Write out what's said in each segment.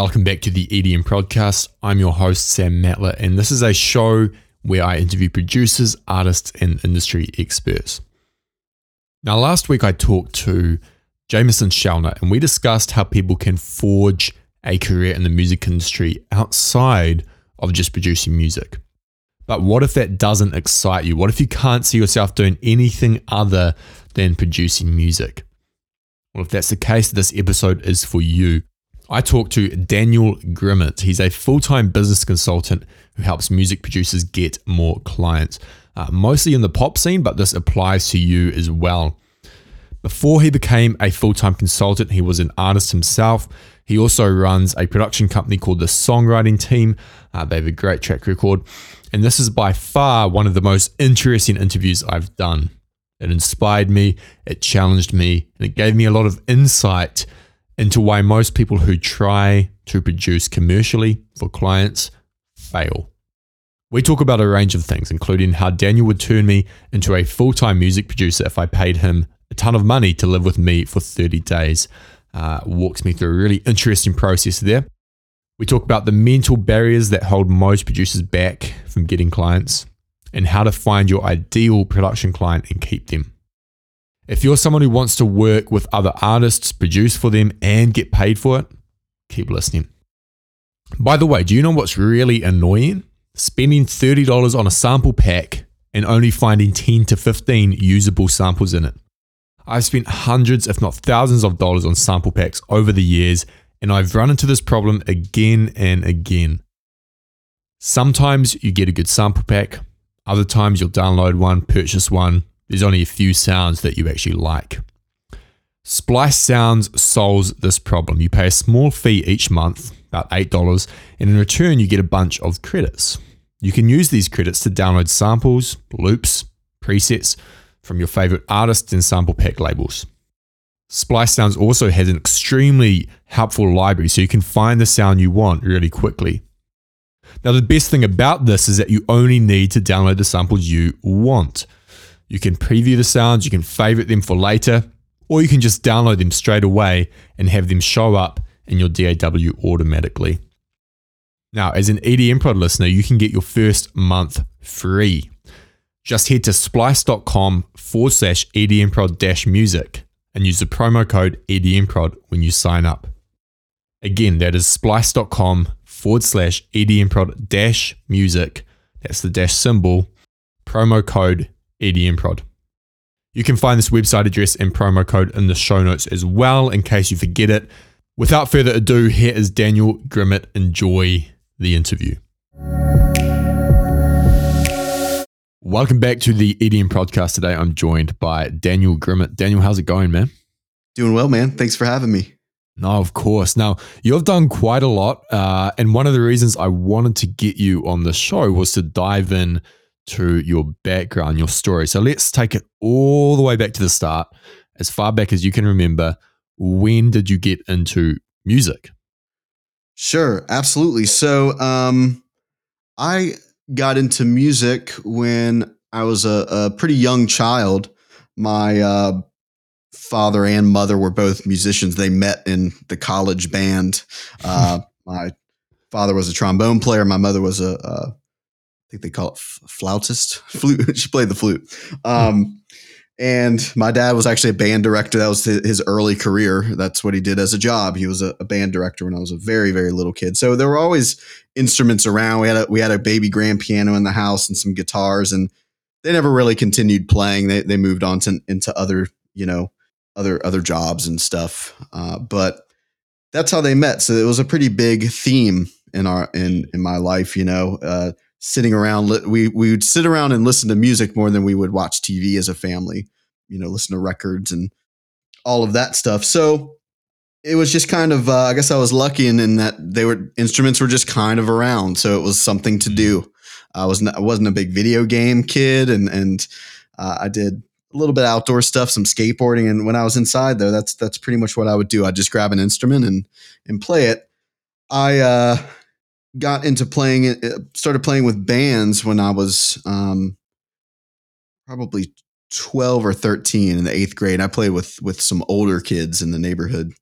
Welcome back to the EDM podcast. I'm your host, Sam Matla, and this is a show where I interview producers, artists, and industry experts. Now, last week I talked to Jameson Shellner, and we discussed how people can forge a career in the music industry outside of just producing music. But what if that doesn't excite you? What if you can't see yourself doing anything other than producing music? Well, if that's the case, this episode is for you. I talked to Daniel Grimmett. He's a full time business consultant who helps music producers get more clients, uh, mostly in the pop scene, but this applies to you as well. Before he became a full time consultant, he was an artist himself. He also runs a production company called the Songwriting Team. Uh, they have a great track record. And this is by far one of the most interesting interviews I've done. It inspired me, it challenged me, and it gave me a lot of insight into why most people who try to produce commercially for clients fail. We talk about a range of things, including how Daniel would turn me into a full time music producer if I paid him a ton of money to live with me for 30 days. Uh, walks me through a really interesting process there. We talk about the mental barriers that hold most producers back from getting clients and how to find your ideal production client and keep them. If you're someone who wants to work with other artists, produce for them, and get paid for it, keep listening. By the way, do you know what's really annoying? Spending $30 on a sample pack and only finding 10 to 15 usable samples in it. I've spent hundreds, if not thousands, of dollars on sample packs over the years, and I've run into this problem again and again. Sometimes you get a good sample pack, other times you'll download one, purchase one, there's only a few sounds that you actually like. Splice Sounds solves this problem. You pay a small fee each month, about $8, and in return, you get a bunch of credits. You can use these credits to download samples, loops, presets from your favorite artists and sample pack labels. Splice Sounds also has an extremely helpful library so you can find the sound you want really quickly. Now, the best thing about this is that you only need to download the samples you want. You can preview the sounds, you can favorite them for later, or you can just download them straight away and have them show up in your DAW automatically. Now, as an EDM Prod listener, you can get your first month free. Just head to splice.com forward slash EDMprod dash music and use the promo code EDMprod when you sign up. Again, that is splice.com forward slash EDMprod dash music. That's the dash symbol, promo code EDM Prod. You can find this website address and promo code in the show notes as well in case you forget it. Without further ado, here is Daniel Grimmett. Enjoy the interview. Welcome back to the EDM podcast. Today I'm joined by Daniel Grimmett. Daniel, how's it going, man? Doing well, man. Thanks for having me. No, of course. Now, you've done quite a lot. Uh, and one of the reasons I wanted to get you on the show was to dive in to your background, your story. So let's take it all the way back to the start, as far back as you can remember. When did you get into music? Sure, absolutely. So, um, I got into music when I was a, a pretty young child. My uh, father and mother were both musicians. They met in the college band. Uh, my father was a trombone player. My mother was a, a think they call it flautist flute. she played the flute. Um, and my dad was actually a band director. That was his early career. That's what he did as a job. He was a, a, band director when I was a very, very little kid. So there were always instruments around. We had a, we had a baby grand piano in the house and some guitars, and they never really continued playing. They they moved on to into other you know other other jobs and stuff. Uh, but that's how they met. So it was a pretty big theme in our in in my life. You know. Uh, sitting around. We we would sit around and listen to music more than we would watch TV as a family. You know, listen to records and all of that stuff. So it was just kind of. Uh, I guess I was lucky in, in that they were instruments were just kind of around, so it was something to do. I was not, I wasn't a big video game kid, and and uh, I did a little bit outdoor stuff, some skateboarding, and when I was inside though, that's that's pretty much what I would do. I'd just grab an instrument and and play it. I uh, got into playing it, uh, started playing with bands when I was um, probably 12 or 13 in the eighth grade. I played with with some older kids in the neighborhood.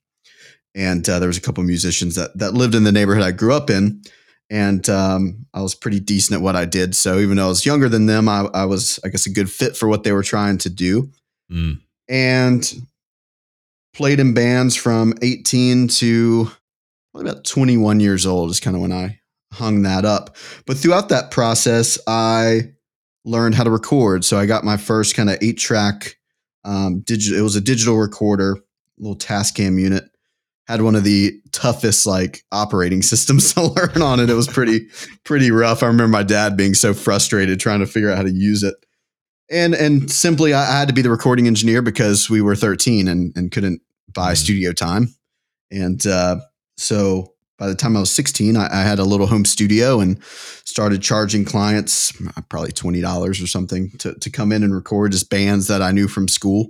and uh, there was a couple musicians that that lived in the neighborhood I grew up in, and um, I was pretty decent at what I did. So even though I was younger than them, I, I was I guess a good fit for what they were trying to do, Mm. and played in bands from 18 to about 21 years old is kind of when I hung that up. But throughout that process, I learned how to record. So I got my first kind of eight track um, digital. It was a digital recorder, little Tascam unit. Had one of the toughest like operating systems to learn on it. It was pretty pretty rough. I remember my dad being so frustrated trying to figure out how to use it. And and simply, I, I had to be the recording engineer because we were 13 and and couldn't buy Mhm. studio time. And uh, so by the time I was 16, I, I had a little home studio and started charging clients uh, probably $20 or something to, to come in and record just bands that I knew from school.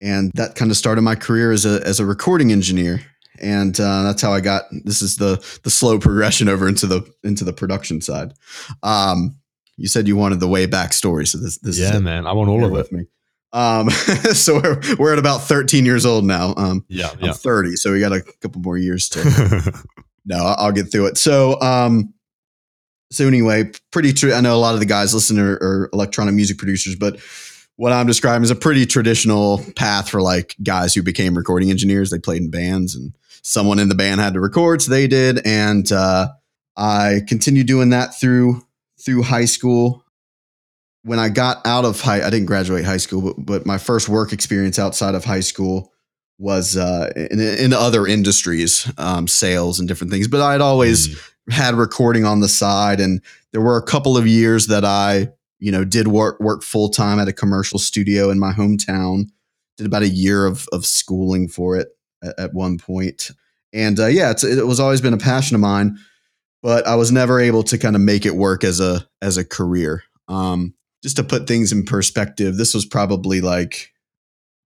And that kind of started my career as a, as a recording engineer. And uh, that's how I got, this is the, the slow progression over into the, into the production side. Um, you said you wanted the way back story. So this, this is Yeah, man. I want all Bear of it. with me. Um, so we're, we're at about 13 years old now. Um, Yeah, I'm 30, so we got a couple more years to, yeah. no, I'll get through it. So, um, so anyway, pretty true. I know a lot of the guys listening are, are electronic music producers, but what I'm describing is a pretty traditional path for like guys who became recording engineers. They played in bands, and someone in the band had to record, so they did. And uh, I continued doing that through through high school. When I got out of high, I didn't graduate high school, but but my first work experience outside of high school was uh, in, in other industries, um, sales and different things. But I'd always Mm. had recording on the side, and there were a couple of years that I, you know, did work work full time at a commercial studio in my hometown. Did about a year of of schooling for it at, at one point, and uh, yeah, it's, it was always been a passion of mine. But I was never able to kind of make it work as a as a career. Um, just to put things in perspective, this was probably like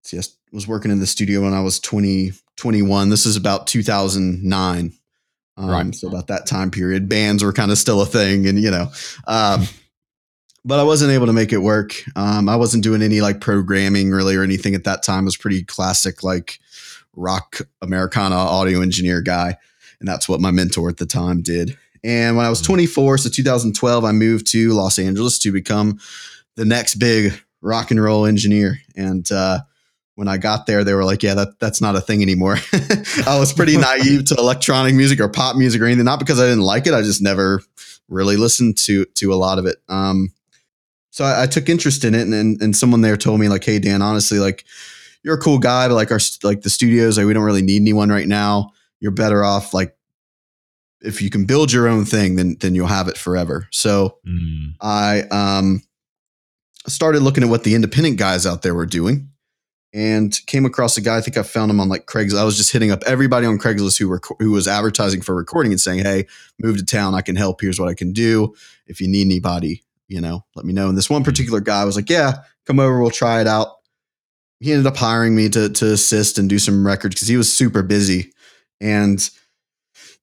I was working in the studio when I was 20, 21. This is about 2009. Um, Right. So about that time period, bands were kind of still a thing, and you know, um, but I wasn't able to make it work. Um, I wasn't doing any like programming really or anything at that time. It was pretty classic like rock Americana audio engineer guy, and that's what my mentor at the time did. And when I was Mhm. 24, so 2012, I moved to Los Angeles to become the next big rock and roll engineer. And uh, when I got there, they were like, "Yeah, that that's not a thing anymore." I was pretty naive to electronic music or pop music or anything. Not because I didn't like it, I just never really listened to to a lot of it. Um, so I, I took interest in it, and, and and someone there told me like, "Hey, Dan, honestly, like you're a cool guy, but like our like the studios, like we don't really need anyone right now. You're better off like." If you can build your own thing, then then you'll have it forever. So Mm. I um, started looking at what the independent guys out there were doing and came across a guy. I think I found him on like Craigslist. I was just hitting up everybody on Craigslist who were who was advertising for recording and saying, "Hey, move to town. I can help. Here's what I can do. If you need anybody, you know, let me know." And this one particular guy was like, "Yeah, come over. We'll try it out." He ended up hiring me to to assist and do some records because he was super busy, and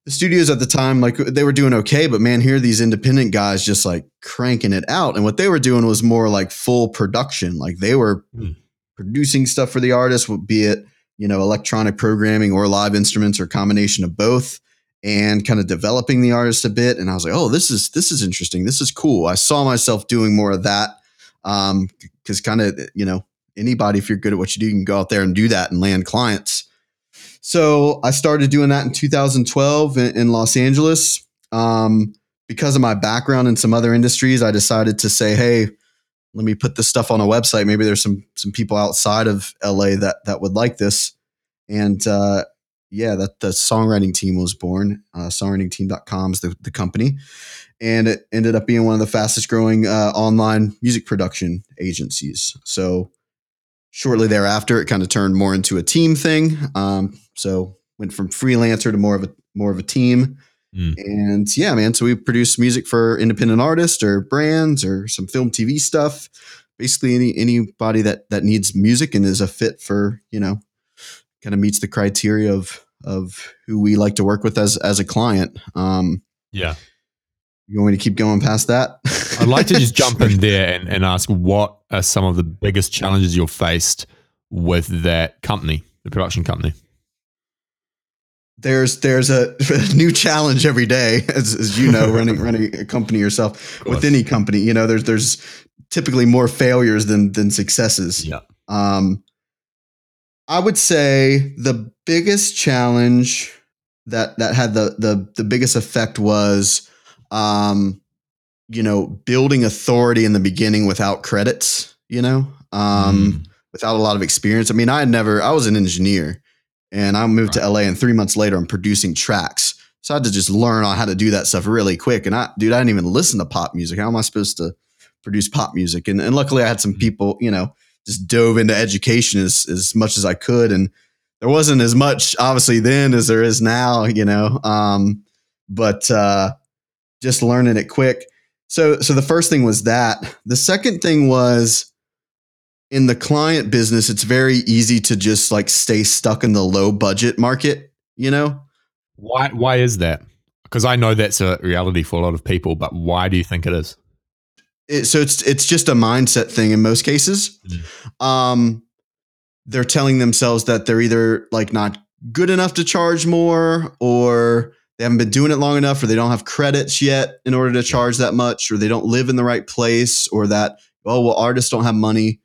the studios at the time like they were doing okay but man here are these independent guys just like cranking it out and what they were doing was more like full production like they were Hmm. Producing stuff for the artist be it you know electronic programming or live instruments or combination of both and kind of developing the artist a bit. And i was like oh this is this is interesting. This is cool. I saw myself doing more of that um because kind of you know anybody if you're good at what you do you can go out there and do that and land clients. So I started doing that in 2012 in, in Los Angeles. Um, because of my background in some other industries, I decided to say, "Hey, let me put this stuff on a website. Maybe there's some some people outside of LA that that would like this." And uh, yeah, that the songwriting team was born. Uh, songwritingteam.com is the, the company, and it ended up being one of the fastest growing uh, online music production agencies. So shortly thereafter, it kind of turned more into a team thing. Um, so went from freelancer to more of a more of a team. Mm. And yeah, man. So we produce music for independent artists or brands or some film TV stuff. Basically, any anybody that that needs music and is a fit for you know, kind of meets the criteria of of who we like to work with as as a client. Um, Yeah. you want me to keep going past that? I'd like to just jump in there and, and ask what are some of the biggest challenges you've faced with that company, the production company? There's there's a, a new challenge every day, as, as you know, running running a company yourself with any company. You know, there's there's typically more failures than than successes. Yeah. Um, I would say the biggest challenge that that had the the the biggest effect was, um, you know, building authority in the beginning without credits. You know, um, Mm. without a lot of experience. I mean, I had never. I was an engineer, and I moved Right. to LA, and three months later, I'm producing tracks. So I had to just learn on how to do that stuff really quick. And I, dude, I didn't even listen to pop music. How am I supposed to produce pop music? And, and luckily, I had some people, you know, just dove into education as as much as I could. And there wasn't as much, obviously, then as there is now, you know. Um, but uh, just learning it quick. So, so the first thing was that. The second thing was in the client business, it's very easy to just like stay stuck in the low budget market, you know? Why why is that? Because I know that's a reality for a lot of people, but why do you think it is? It, so it's it's just a mindset thing in most cases. Um, they're telling themselves that they're either like not good enough to charge more, or they haven't been doing it long enough, or they don't have credits yet in order to charge that much, or they don't live in the right place, or that oh well, artists don't have money.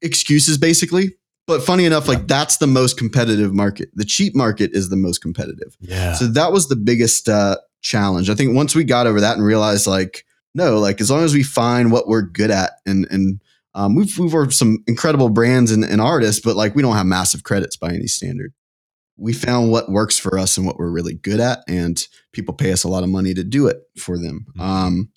Excuses basically. But funny enough, like that's the most competitive market. The cheap market is the most competitive. Yeah. So that was the biggest uh, challenge. I think once we got over that and realized, like, no, like as long as we find what we're good at, and and um, we've we've worked some incredible brands and, and artists, but like we don't have massive credits by any standard. We found what works for us and what we're really good at, and people pay us a lot of money to do it for them. Mhm. Um,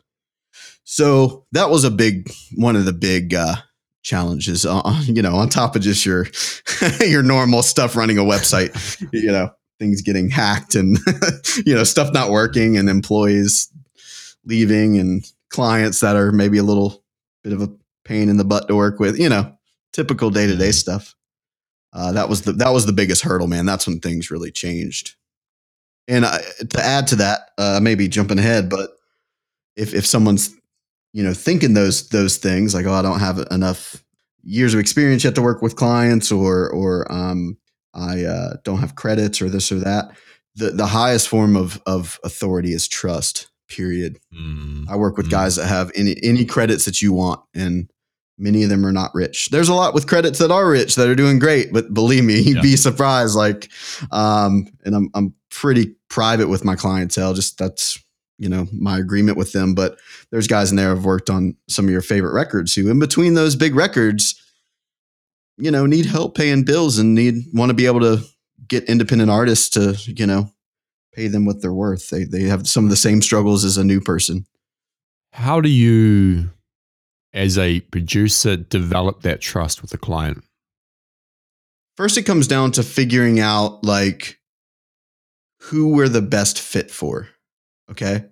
so that was a big one of the big uh, challenges. Uh, you know, on top of just your your normal stuff running a website, you know, things getting hacked and you know stuff not working and employees leaving and clients that are maybe a little bit of a pain in the butt to work with. You know, typical day to day stuff. Uh, that was the that was the biggest hurdle, man. That's when things really changed. And I, to add to that, uh, maybe jumping ahead, but if if someone's you know thinking those those things like oh I don't have enough years of experience yet to work with clients or or um, I uh, don't have credits or this or that, the the highest form of of authority is trust. Period. Mm. I work with Mm. guys that have any any credits that you want, and many of them are not rich. There's a lot with credits that are rich that are doing great, but believe me, you'd Yeah. be surprised. Like, um, and I'm I'm pretty private with my clientele. Just that's you know my agreement with them. But there's guys in there who've worked on some of your favorite records who, in between those big records, you know, need help paying bills and need want to be able to get independent artists to you know pay them what they're worth. They they have some of the same struggles as a new person. How do you, as a producer, develop that trust with the client? First, it comes down to figuring out like who we're the best fit for. Okay.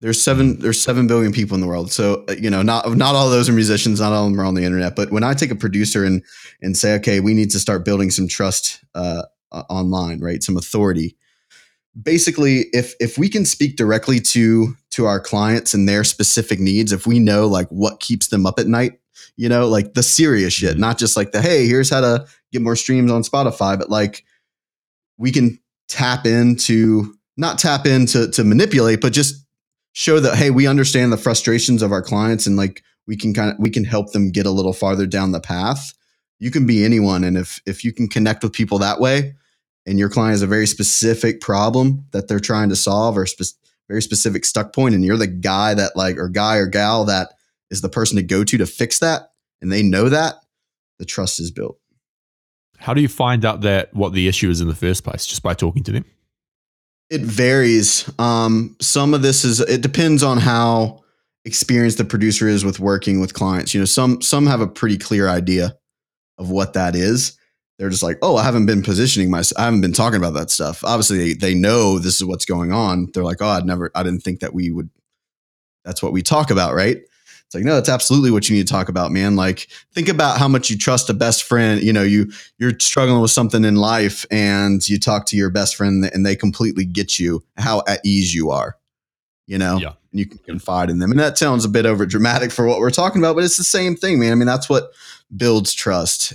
There's seven. There's seven billion people in the world, so uh, you know, not not all of those are musicians. Not all of them are on the internet. But when I take a producer and and say, okay, we need to start building some trust uh, online, right? Some authority. Basically, if if we can speak directly to to our clients and their specific needs, if we know like what keeps them up at night, you know, like the serious shit, Mhm. not just like the hey, here's how to get more streams on Spotify, but like we can tap into not tap into to manipulate, but just show that hey, we understand the frustrations of our clients and like we can kind of we can help them get a little farther down the path. You can be anyone, and if if you can connect with people that way, and your client has a very specific problem that they're trying to solve or spe- very specific stuck point, and you're the guy that like or guy or gal that is the person to go to to fix that, and they know that, the trust is built. How do you find out that what the issue is in the first place? Just by talking to them? It varies. Um, some of this is it depends on how experienced the producer is with working with clients. You know, some some have a pretty clear idea of what that is. They're just like, oh, I haven't been positioning myself. I haven't been talking about that stuff. Obviously, they, they know this is what's going on. They're like, oh, I'd never, I didn't think that we would. That's what we talk about, right? It's like, no, that's absolutely what you need to talk about, man. Like, think about how much you trust a best friend. You know, you you're struggling with something in life, and you talk to your best friend, and they completely get you how at ease you are. You know, Yeah. and you can confide in them. And that sounds a bit over dramatic for what we're talking about, but it's the same thing, man. I mean, that's what builds trust.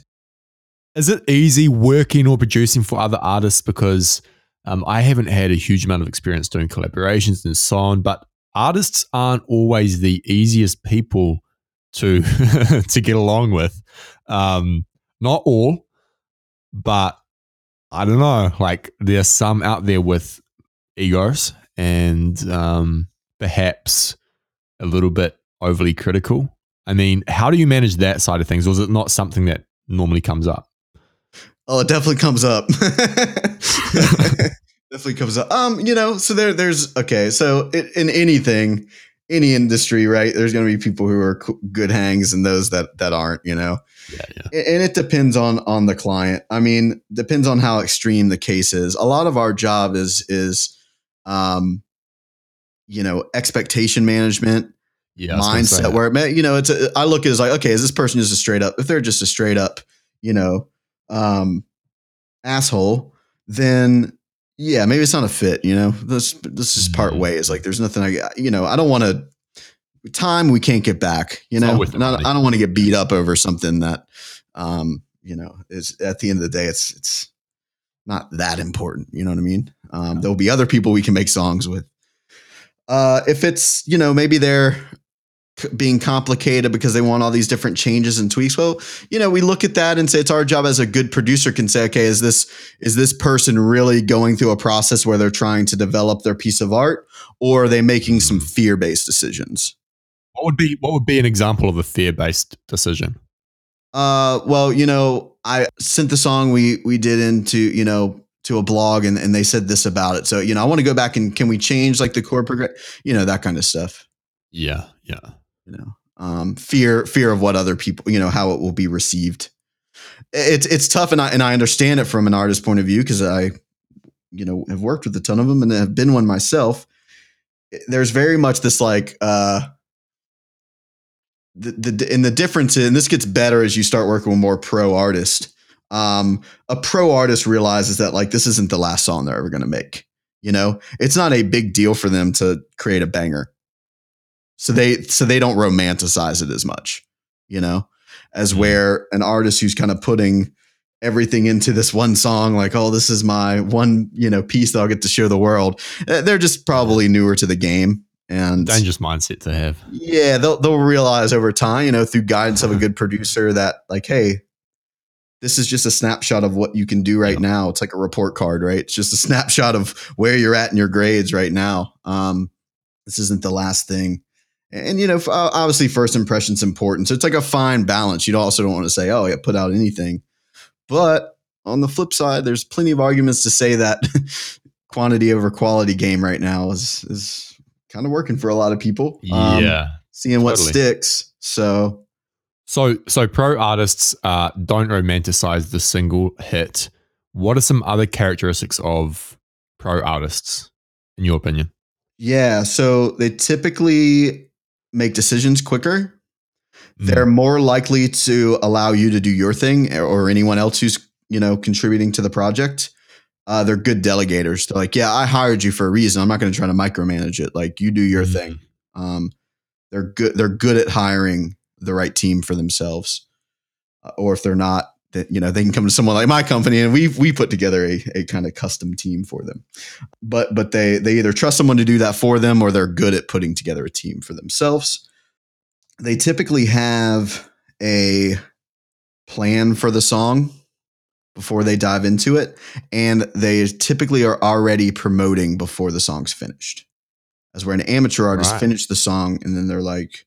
Is it easy working or producing for other artists because Um, I haven't had a huge amount of experience doing collaborations and so on, but artists aren't always the easiest people to to get along with. Um, not all, but I don't know. Like there's some out there with egos and um, perhaps a little bit overly critical. I mean, how do you manage that side of things? Or is it not something that normally comes up? Oh, it definitely comes up. definitely comes up. Um, you know, so there, there's okay. So it, in anything, any industry, right? There's going to be people who are good hangs and those that that aren't. You know, yeah, yeah. And it depends on on the client. I mean, depends on how extreme the case is. A lot of our job is is, um, you know, expectation management. Yeah, mindset where it, you know it's a, I look at it as like okay is this person just a straight up if they're just a straight up you know um asshole then yeah, maybe it's not a fit. You know, this this is part mm-hmm. ways. Like, there's nothing I, you know, I don't want to. Time we can't get back. You know, I, I don't want to get beat up over something that, um, you know, is at the end of the day, it's it's not that important. You know what I mean? Um, yeah. There'll be other people we can make songs with. Uh, if it's you know maybe they're being complicated because they want all these different changes and tweaks. Well, you know, we look at that and say it's our job as a good producer can say, okay, is this is this person really going through a process where they're trying to develop their piece of art, or are they making some fear based decisions? What would be what would be an example of a fear based decision? Uh, well, you know, I sent the song we we did into you know to a blog and, and they said this about it. So, you know, I want to go back and can we change like the core program, you know, that kind of stuff. Yeah. Yeah you know um, fear fear of what other people you know how it will be received. It's it's tough and I and I understand it from an artist point of view because I you know have worked with a ton of them and have been one myself. There's very much this like uh the, the and the difference and this gets better as you start working with more pro artists um a pro artist realizes that like this isn't the last song they're ever going to make you know? It's not a big deal for them to create a banger so they so they don't romanticize it as much you know as mm-hmm. where an artist who's kind of putting everything into this one song like oh this is my one you know piece that i'll get to show the world. Eh, they're just probably newer to the game and dangerous mindset to have. Yeah they'll, they'll realize over time you know through guidance of a good producer that like hey this is just a snapshot of what you can do right now. It's like a report card right? It's just a snapshot of where you're at in your grades right now. Um, this isn't the last thing and you know, obviously, first impression's important. So it's like a fine balance. You also don't want to say, "Oh, yeah, put out anything," but on the flip side, there's plenty of arguments to say that quantity over quality game right now is is kind of working for a lot of people. Um, yeah, seeing totally. what sticks. So, so so pro artists uh, don't romanticize the single hit. What are some other characteristics of pro artists, in your opinion? Yeah, so they typically make decisions quicker. Mm. They're more likely to allow you to do your thing or anyone else who's, you know, contributing to the project. Uh, they're good delegators. They're like, yeah, I hired you for a reason. I'm not going to try to micromanage it. Like you do your mm. thing. Um, they're good. They're good at hiring the right team for themselves. Uh, or if they're not, that you know they can come to someone like my company and we we put together a, a kind of custom team for them but but they they either trust someone to do that for them or they're good at putting together a team for themselves they typically have a plan for the song before they dive into it and they typically are already promoting before the song's finished as where an amateur artist right. finished the song and then they're like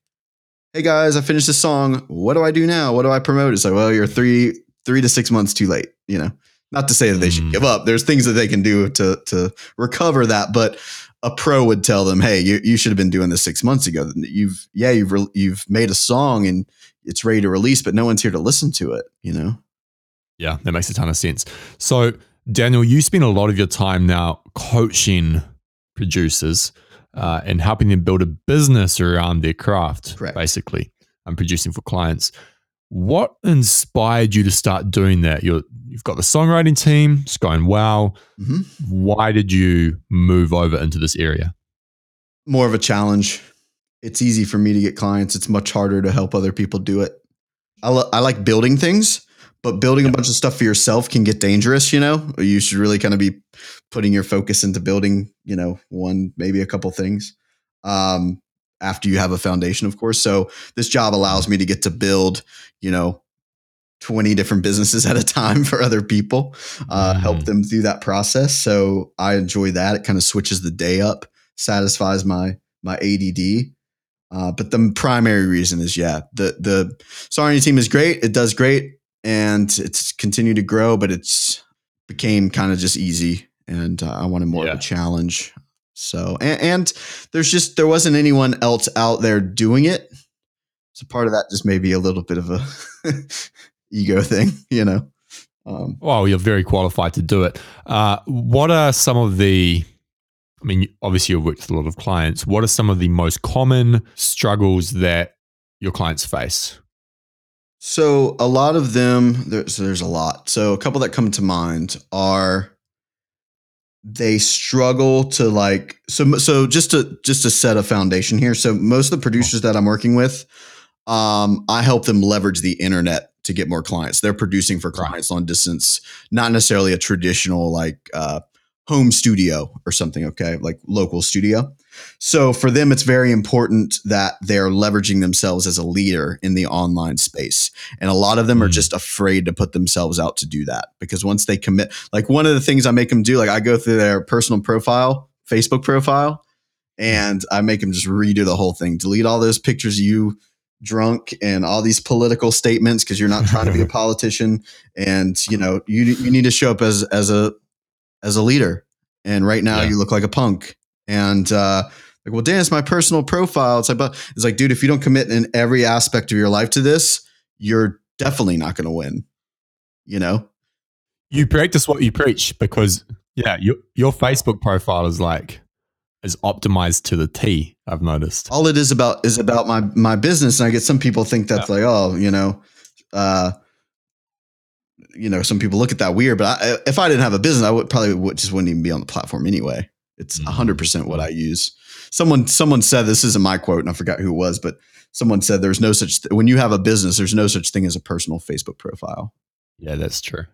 hey guys, I finished the song. What do I do now? What do I promote? It's like, well, you're three three to six months too late. You know, not to say that they should mm. give up. There's things that they can do to to recover that, but a pro would tell them, "Hey, you, you should have been doing this six months ago. You've yeah, you've re- you've made a song and it's ready to release, but no one's here to listen to it." You know. Yeah, that makes a ton of sense. So, Daniel, you spend a lot of your time now coaching producers uh, and helping them build a business around their craft, Correct. basically, and producing for clients. What inspired you to start doing that? you have got the songwriting team, it's going well. Mm-hmm. Why did you move over into this area? More of a challenge. It's easy for me to get clients. It's much harder to help other people do it. I, lo- I like building things, but building a bunch of stuff for yourself can get dangerous, you know? You should really kind of be putting your focus into building, you know, one, maybe a couple things. Um, after you have a foundation, of course. So this job allows me to get to build, you know, 20 different businesses at a time for other people, uh, mm. help them through that process. So I enjoy that. It kind of switches the day up, satisfies my my ADD. Uh, but the primary reason is yeah, the the songwriting team is great. It does great and it's continued to grow, but it's became kind of just easy, and uh, I wanted more yeah. of a challenge. So, and, and, there's just there wasn't anyone else out there doing it. So part of that just maybe a little bit of a ego thing, you know. Um, well, you're very qualified to do it. Uh, what are some of the I mean, obviously, you've worked with a lot of clients. What are some of the most common struggles that your clients face? So a lot of them, there's there's a lot. So a couple that come to mind are they struggle to like so so just to just to set a foundation here. So most of the producers that I'm working with, um, I help them leverage the internet to get more clients. They're producing for clients long distance, not necessarily a traditional like uh, home studio or something. Okay, like local studio. So for them, it's very important that they're leveraging themselves as a leader in the online space. And a lot of them mm. are hmm. just afraid to put themselves out to do that because once they commit, like one of the things I make them do, like I go through their personal profile, Facebook profile, and I make them just redo the whole thing, delete all those pictures you drunk and all these political statements because you're not trying to be a politician and you know you you need to show up as as a as a leader and right now yeah. you look like a punk and uh, like, well, Dan, it's my personal profile. It's like, but it's like, dude, if you don't commit in every aspect of your life to this, you're definitely not going to win. You know, you practice what you preach because yeah, your your Facebook profile is like is optimized to the T. I've noticed. All it is about is about my my business, and I get some people think that's yeah. like, oh, you know, uh, you know, some people look at that weird. But I, if I didn't have a business, I would probably would, just wouldn't even be on the platform anyway. It's mm-hmm. hundred percent what I use. Someone someone said this isn't my quote, and I forgot who it was, but someone said there's no such th- when you have a business, there's no such thing as a personal Facebook profile. Yeah, that's true.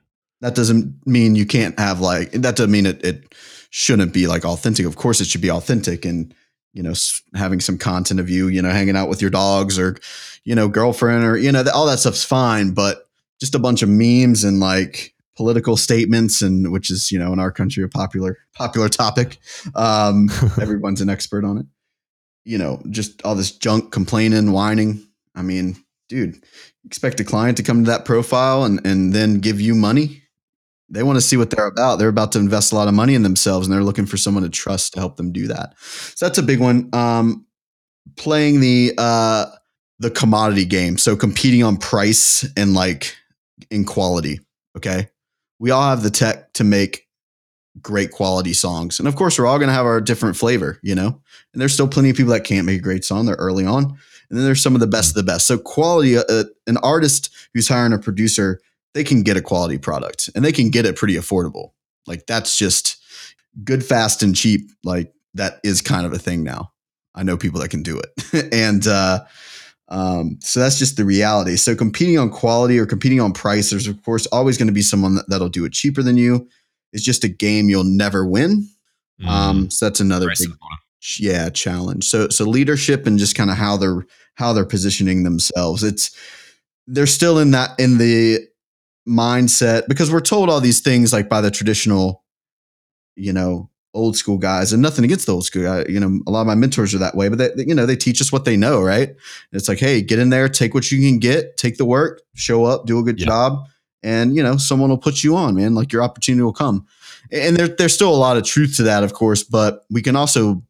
That doesn't mean you can't have like that. Doesn't mean it it shouldn't be like authentic. Of course, it should be authentic and you know having some content of you, you know, hanging out with your dogs or you know girlfriend or you know all that stuff's fine, but just a bunch of memes and like political statements and which is you know in our country a popular popular topic. Um, everyone's an expert on it. You know just all this junk complaining whining. I mean dude expect a client to come to that profile and and then give you money? They want to see what they're about. They're about to invest a lot of money in themselves and they're looking for someone to trust to help them do that. So that's a big one. Um, playing the uh the commodity game. So competing on price and like in quality okay we all have the tech to make great quality songs. And of course, we're all going to have our different flavor, you know? And there's still plenty of people that can't make a great song. They're early on. And then there's some of the best of the best. So, quality, uh, an artist who's hiring a producer, they can get a quality product and they can get it pretty affordable. Like, that's just good, fast, and cheap. Like, that is kind of a thing now. I know people that can do it. and, uh, um, so that's just the reality. So competing on quality or competing on price, there's of course always going to be someone that, that'll do it cheaper than you. It's just a game you'll never win. Mm. Um, so that's another big, yeah, challenge. So so leadership and just kind of how they're how they're positioning themselves. It's they're still in that in the mindset because we're told all these things like by the traditional, you know, old school guys and nothing against the old school guy. You know, a lot of my mentors are that way, but they, you know, they teach us what they know, right? And it's like, hey, get in there, take what you can get, take the work, show up, do a good yeah. job, and you know, someone will put you on, man. Like your opportunity will come. And there, there's still a lot of truth to that, of course, but we can also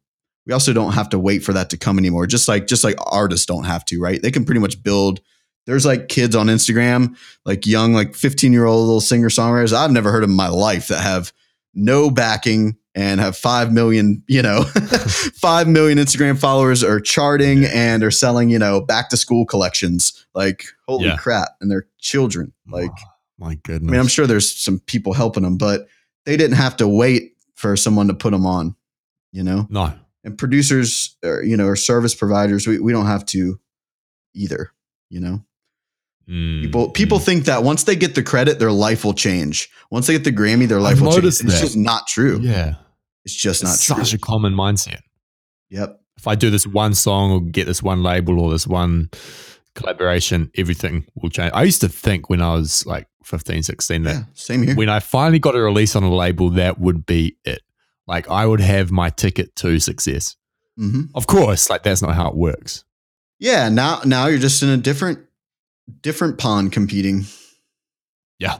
we also don't have to wait for that to come anymore. Just like just like artists don't have to, right? They can pretty much build there's like kids on Instagram, like young, like 15 year old little singer songwriters I've never heard of in my life that have no backing, and have 5 million, you know, 5 million Instagram followers are charting and are selling, you know, back to school collections. Like, holy yeah. crap. And they're children. Like, oh, my goodness. I mean, I'm sure there's some people helping them, but they didn't have to wait for someone to put them on, you know? No. And producers, or, you know, or service providers, we, we don't have to either, you know? Mm, People people mm. think that once they get the credit, their life will change. Once they get the Grammy, their life I've will change. It's that. just not true. yeah, It's just it's not such true. a common mindset. yep. If I do this one song or get this one label or this one collaboration, everything will change. I used to think when I was like 15, 16 that Yeah. Same here. when I finally got a release on a label, that would be it. Like I would have my ticket to success. hmm Of course, like that's not how it works. Yeah. Now now you're just in a different different pond competing. Yeah.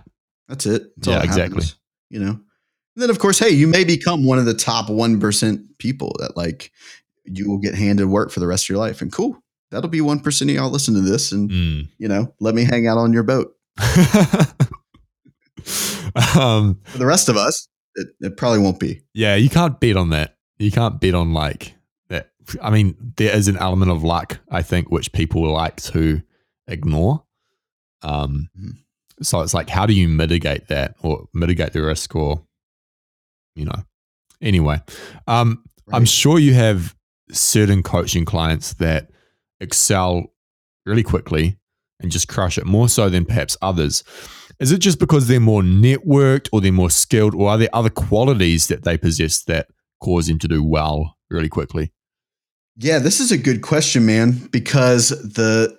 That's it. That's Yeah, exactly. happens, you know. And then of course, hey, you may become one of the top one percent people that like you will get handed work for the rest of your life. And cool. That'll be one percent of y'all listen to this and Mm. you know, let me hang out on your boat. um, For the rest of us, it, it probably won't be. yeah, you can't bet on that. You can't bet on like that. I mean, there is an element of luck, I think, which people like to ignore. Um, Mhm. so it's like, how do you mitigate that or mitigate the risk or, you know, anyway, um, I'm sure you have certain coaching clients that excel really quickly and just crush it more so than perhaps others. Is it just because they're more networked or they're more skilled, or are there other qualities that they possess that cause them to do well really quickly? Yeah, this is a good question, man, because the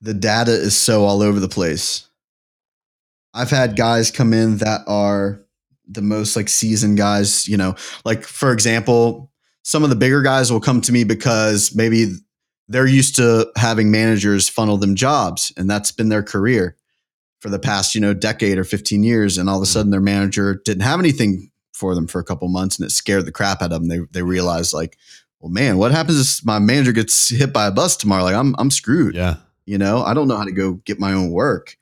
the data is so all over the place. I've had guys come in that are the most like seasoned guys, you know, like for example, some of the bigger guys will come to me because maybe they're used to having managers funnel them jobs and that's been their career for the past, you know, decade or 15 years and all of a Mhm. sudden their manager didn't have anything for them for a couple months and it scared the crap out of them. They they realized like well, man, what happens if my manager gets hit by a bus tomorrow? Like I'm I'm screwed. Yeah. You know, I don't know how to go get my own work.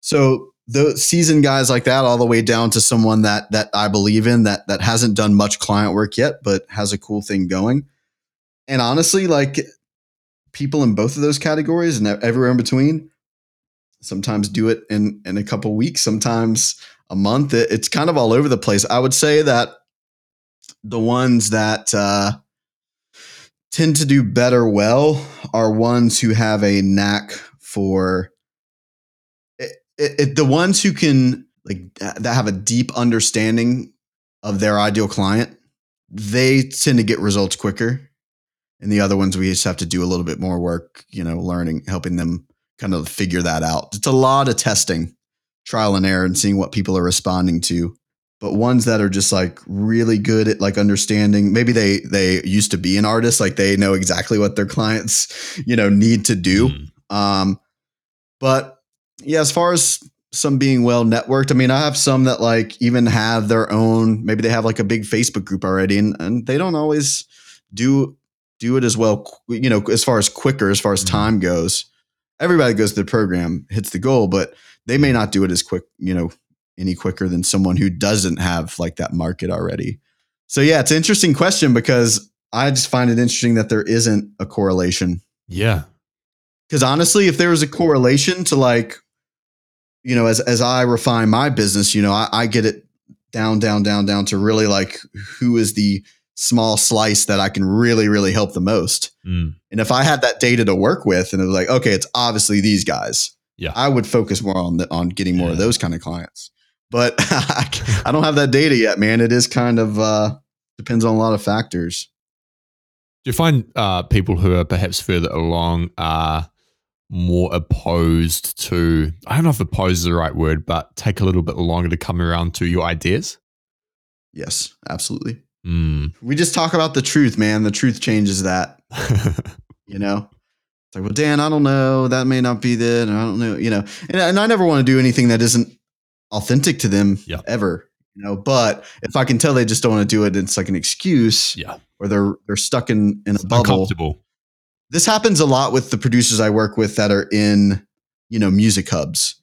So the seasoned guys like that, all the way down to someone that that I believe in that that hasn't done much client work yet, but has a cool thing going. And honestly, like people in both of those categories and everywhere in between, sometimes do it in in a couple weeks, sometimes a month. It, it's kind of all over the place. I would say that the ones that uh, tend to do better well are ones who have a knack for it, it, it- the ones who can like that have a deep understanding of their ideal client they tend to get results quicker. And the other ones we just have to do a little bit more work you know learning helping them kind of figure that out. It's a lot of testing trial and error and seeing what people are responding to but ones that are just like really good at like understanding maybe they they used to be an artist like they know exactly what their clients you know need to do Mm. um but yeah as far as some being well networked i mean i have some that like even have their own maybe they have like a big facebook group already and, and they don't always do do it as well you know as far as quicker as far as Mhm. time goes everybody goes to the program hits the goal but they may not do it as quick you know any quicker than someone who doesn't have like that market already. So yeah, it's an interesting question because I just find it interesting that there isn't a correlation. Yeah. Because honestly, if there was a correlation to like, you know, as as I refine my business, you know, I, I get it down, down, down, down to really like who is the small slice that I can really, really help the most. Mm. And if I had that data to work with, and it was like, okay, it's obviously these guys. Yeah. I would focus more on the, on getting more of those kind of clients. But I don't have that data yet, man. It is kind of uh, depends on a lot of factors. Do you find uh, people who are perhaps further along are more opposed to, I don't know if opposed is the right word, but take a little bit longer to come around to your ideas? Yes, absolutely. Mm. We just talk about the truth, man. The truth changes that. You know, it's like, well, Dan, I don't know. That may not be that. I don't know. You know, and, and I never want to do anything that isn't authentic to them Yeah. ever. You know, but if I can tell they just don't want to do it, it's like an excuse. yeah. or they're they're stuck in in a bubble. This happens a lot with the producers I work with that are in you know music hubs,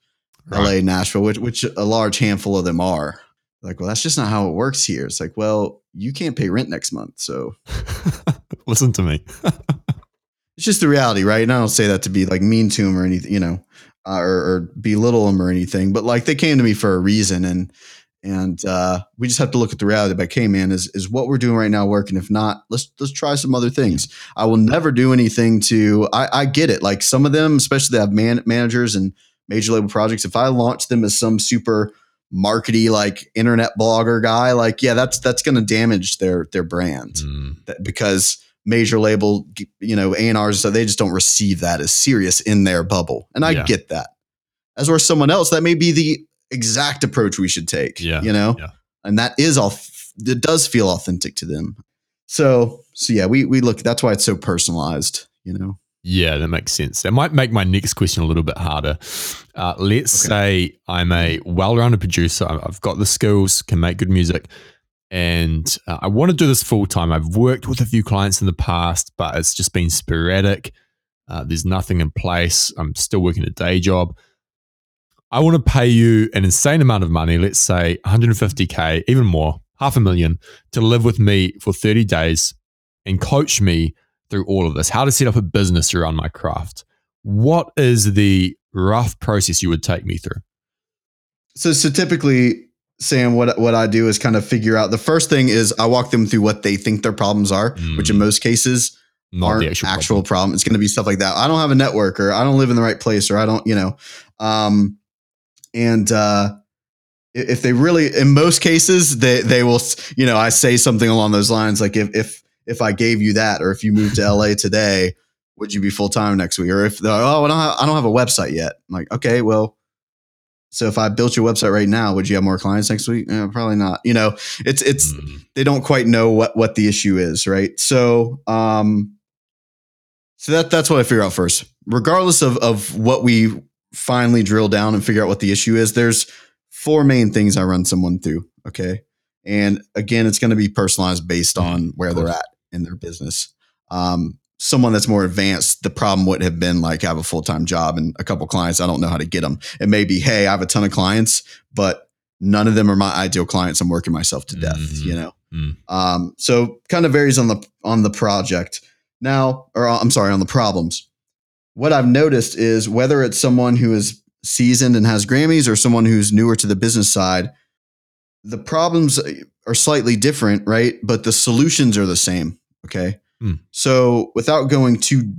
Right. LA, Nashville, which which a large handful of them are. Like, well, that's just not how it works here. It's like, well, you can't pay rent next month, so Listen to me. it's just the reality, right? And I don't say that to be like mean to them or anything, you know, uh, or, or belittle them or anything, but like they came to me for a reason, and And uh, we just have to look at the reality. Like, hey, man, is is what we're doing right now working? If not, let's let's try some other things. I will never do anything to. I, I get it. Like some of them, especially that have man, managers and major label projects. If I launch them as some super markety like internet blogger guy, like yeah, that's that's going to damage their their brand Mm. because major label, you know, A and R's, so they just don't receive that as serious in their bubble, and I Yeah. get that. As or someone else, that may be the exact approach we should take. Yeah, you know, yeah. and that is all. It does feel authentic to them. So, so yeah, we we look. That's why it's so personalized. You know. Yeah, that makes sense. That might make my next question a little bit harder. Uh, let's Okay. say I'm a well rounded producer. I've got the skills, can make good music, and uh, I want to do this full time. I've worked with a few clients in the past, but it's just been sporadic. Uh, there's nothing in place. I'm still working a day job. I want to pay you an insane amount of money, let's say 150K, even more, half a million, to live with me for 30 days and coach me through all of this, how to set up a business around my craft. What is the rough process you would take me through? So, so typically, Sam, what what I do is kind of figure out. The first thing is I walk them through what they think their problems are, which in Mm. most cases Not aren't the actual, actual, problem. problem. It's going to be stuff like that. I don't have a network, or I don't live in the right place, or I don't, you know. Um, and uh, if they really, in most cases, they they will, you know, I say something along those lines, like if if if I gave you that, or if you moved to LA today, would you be full time next week? Or if they're, oh, I don't have, I don't have a website yet. I'm like, okay, well. So if I built your website right now, would you have more clients next week? Eh, probably not. You know, it's it's Mm. they don't quite know what what the issue is, right? So, um, so that that's what I figure out first. Regardless of of what we finally drill down and figure out what the issue is, there's four main things I run someone through. Okay, and again, it's going to be personalized based on where they're at in their business. Um, someone that's more advanced, the problem would have been like I have a full time job and a couple clients. I don't know how to get them. It may be, hey, I have a ton of clients, but none of them are my ideal clients. I'm working myself to death. Mhm. You know. Mm. Um, so kind of varies on the on the project. Now, or I'm sorry, on the problems. What I've noticed is whether it's someone who is seasoned and has Grammys or someone who's newer to the business side, the problems are slightly different, right? But the solutions are the same. Okay. Hmm. So without going too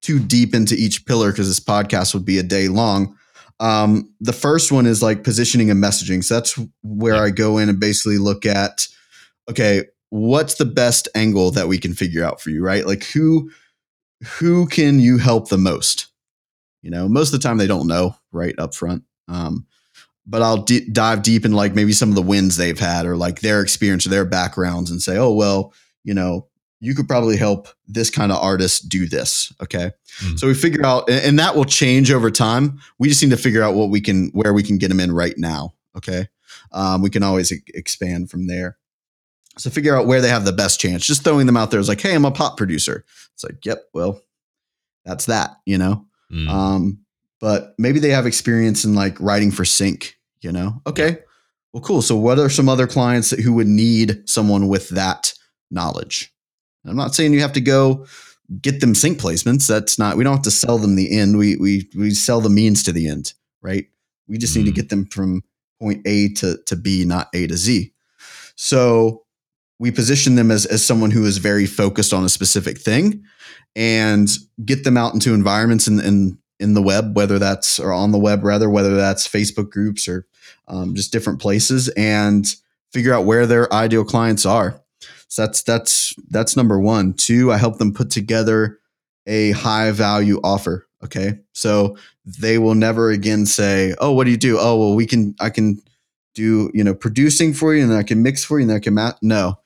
too deep into each pillar, because this podcast would be a day long. Um, the first one is like positioning and messaging. So that's where Yeah. I go in and basically look at, okay, what's the best angle that we can figure out for you, right? Like who who can you help the most? You know, most of the time they don't know right up front. Um, but I'll d- dive deep in like maybe some of the wins they've had or like their experience or their backgrounds and say, oh well, you know, you could probably help this kind of artist do this. Okay. Mm. So we figure out, and, that will change over time. We just need to figure out what we can, where we can get them in right now. Okay. Um, we can always e- expand from there. So figure out where they have the best chance. Just throwing them out there is like, hey, I'm a pop producer. It's like, yep, well, that's that, you know? Mm. Um, but maybe they have experience in like writing for sync, you know? Okay. Well, cool. So what are some other clients that, who would need someone with that knowledge? I'm not saying you have to go get them sync placements. That's not, we don't have to sell them the end. We, we, we sell the means to the end, right? We just need to Mm. get them from point A to, to B, not A to Z. So we position them as, as someone who is very focused on a specific thing and get them out into environments in, in, in the web, whether that's or on the web rather, whether that's Facebook groups or um, just different places and figure out where their ideal clients are. So that's that's that's number one. Two, I help them put together a high value offer. Okay. So they will never again say, Oh, what do you do? Oh, well, we can I can do, you know, producing for you and I can mix for you and I can mat. No.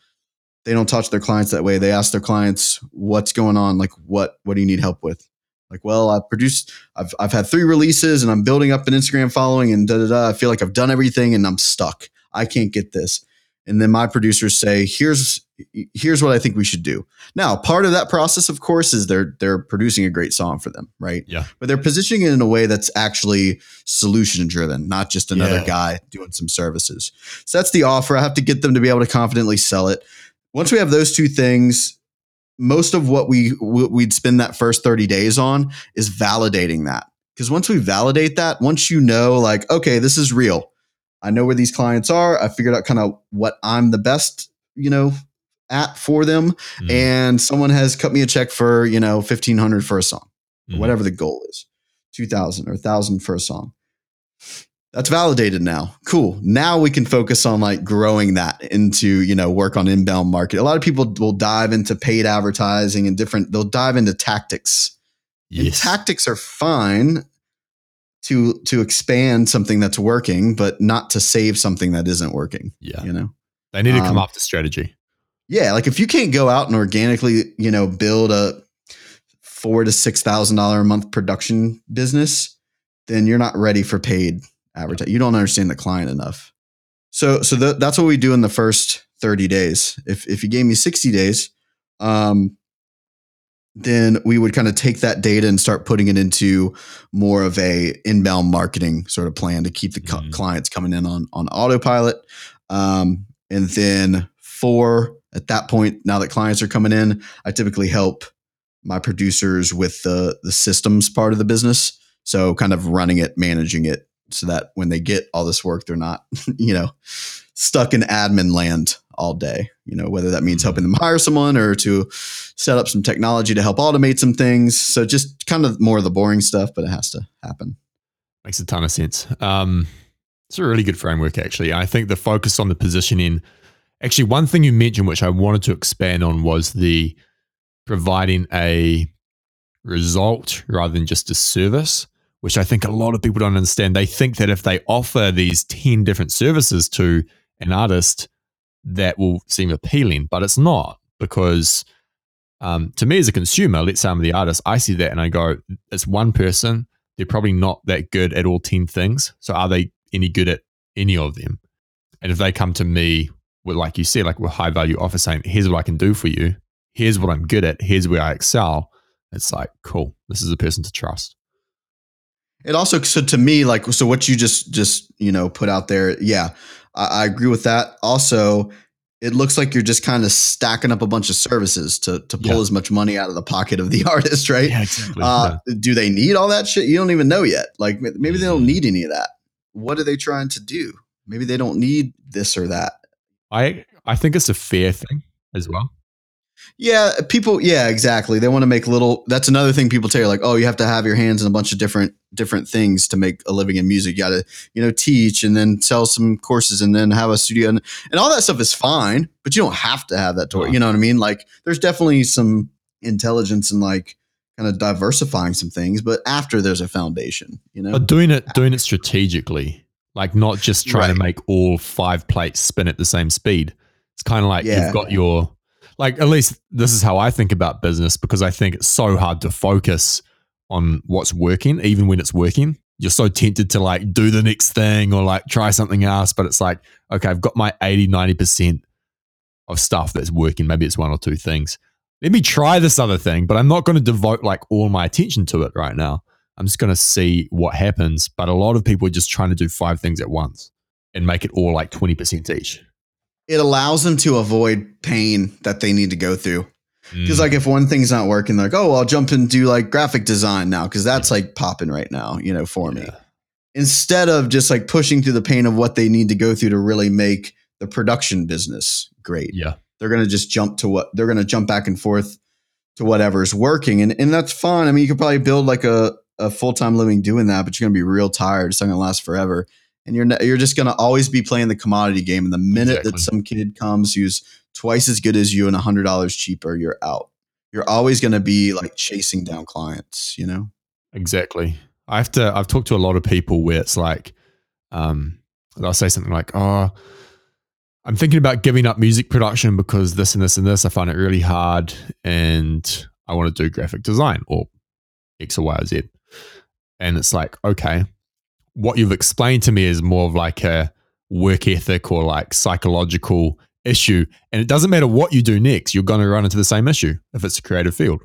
They don't talk to their clients that way. They ask their clients, what's going on? Like what what do you need help with? Like, well, I produced I've I've had three releases and I'm building up an Instagram following and da da da. I feel like I've done everything and I'm stuck. I can't get this. And then my producers say, here's here's what I think we should do. Now, part of that process, of course, is they're they're producing a great song for them, right? Yeah. But they're positioning it in a way that's actually solution driven, not just another Yeah. guy doing some services. So that's the offer. I have to get them to be able to confidently sell it. Once we have those two things, most of what we we'd spend that first 30 days on is validating that. Because once we validate that, once you know, like, okay, this is real. I know where these clients are. I figured out kind of what I'm the best, you know, at for them. Mm. And someone has cut me a check for, you know, 1500 for a song, mm. whatever the goal is, 2000 or 1000 for a song. That's validated now. Cool. Now we can focus on like growing that into, you know, work on inbound market. A lot of people will dive into paid advertising and different, they'll dive into tactics. Yes. And tactics are fine to to expand something that's working, but not to save something that isn't working. Yeah. You know? They need to come um, up with strategy. Yeah. Like if you can't go out and organically, you know, build a four to six thousand dollar a month production business, then you're not ready for paid advertising. You don't understand the client enough. So so the, that's what we do in the first 30 days. If if you gave me 60 days, um, then we would kind of take that data and start putting it into more of a inbound marketing sort of plan to keep the mm-hmm. clients coming in on on autopilot. Um, and then four at that point, now that clients are coming in, I typically help my producers with the the systems part of the business. So kind of running it, managing it, so that when they get all this work, they're not, you know, stuck in admin land all day. You know, whether that means helping them hire someone or to set up some technology to help automate some things. So just kind of more of the boring stuff, but it has to happen. Makes a ton of sense. Um, it's a really good framework, actually. I think the focus on the positioning. Actually, one thing you mentioned, which I wanted to expand on, was the providing a result rather than just a service which I think a lot of people don't understand. They think that if they offer these 10 different services to an artist, that will seem appealing, but it's not because um, to me as a consumer, let's say I'm the artist, I see that and I go, it's one person. They're probably not that good at all 10 things. So are they any good at any of them? And if they come to me with, like you said, like with high value offer saying, here's what I can do for you. Here's what I'm good at. Here's where I excel. It's like, cool. This is a person to trust. It also so to me like so what you just just you know put out there. Yeah, I, I agree with that. Also, it looks like you're just kind of stacking up a bunch of services to to pull yeah. as much money out of the pocket of the artist, right? Yeah, exactly. Uh, yeah. Do they need all that shit? You don't even know yet. Like maybe they don't mm-hmm. need any of that. What are they trying to do? Maybe they don't need this or that. I I think it's a fair thing as well. Yeah, people. Yeah, exactly. They want to make little. That's another thing people tell you, like, oh, you have to have your hands in a bunch of different different things to make a living in music. You got to, you know, teach and then sell some courses and then have a studio and, and all that stuff is fine, but you don't have to have that to. You know what I mean? Like, there's definitely some intelligence and like kind of diversifying some things, but after there's a foundation, you know, but doing it doing it strategically, like not just trying right. to make all five plates spin at the same speed. It's kind of like yeah. you've got your like at least this is how I think about business because I think it's so hard to focus on what's working, even when it's working. You're so tempted to like do the next thing or like try something else, but it's like, okay, I've got my 80, 90% of stuff that's working. Maybe it's one or two things. Let me try this other thing, but I'm not going to devote like all my attention to it right now. I'm just going to see what happens. But a lot of people are just trying to do five things at once and make it all like 20% each it allows them to avoid pain that they need to go through. Because mm. like if one thing's not working, they're like oh, I'll jump and do like graphic design now because that's like popping right now, you know, for yeah. me. Instead of just like pushing through the pain of what they need to go through to really make the production business great. Yeah, they're gonna just jump to what they're gonna jump back and forth to whatever's working, and and that's fine. I mean, you could probably build like a a full time living doing that, but you're gonna be real tired. It's not gonna last forever and you're you're just going to always be playing the commodity game. And the minute exactly. that some kid comes who's twice as good as you and a hundred dollars cheaper, you're out. You're always going to be like chasing down clients. You know. Exactly. I have to. I've talked to a lot of people where it's like, um, they'll say something like, "Oh, I'm thinking about giving up music production because this and this and this. I find it really hard, and I want to do graphic design or X or Y or Z." And it's like, okay, what you've explained to me is more of like a work ethic or like psychological issue. And it doesn't matter what you do next, you're going to run into the same issue if it's a creative field.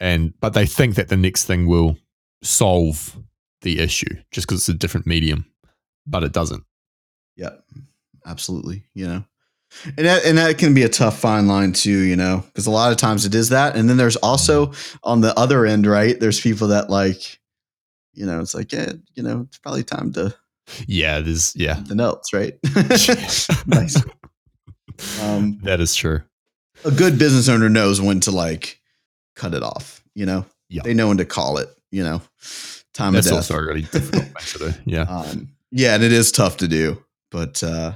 And but they think that the next thing will solve the issue just because it's a different medium, but it doesn't. Yeah, absolutely. You know, and that, and that can be a tough fine line too, you know, because a lot of times it is that. And then there's also on the other end, right? There's people that like, you know, it's like, yeah, you know, it's probably time to Yeah, there's yeah. Something else, right? nice. Um, that is true. A good business owner knows when to like cut it off. You know, yeah. they know when to call it. You know, time That's of death. also really difficult do. Yeah, um, yeah, and it is tough to do, but uh,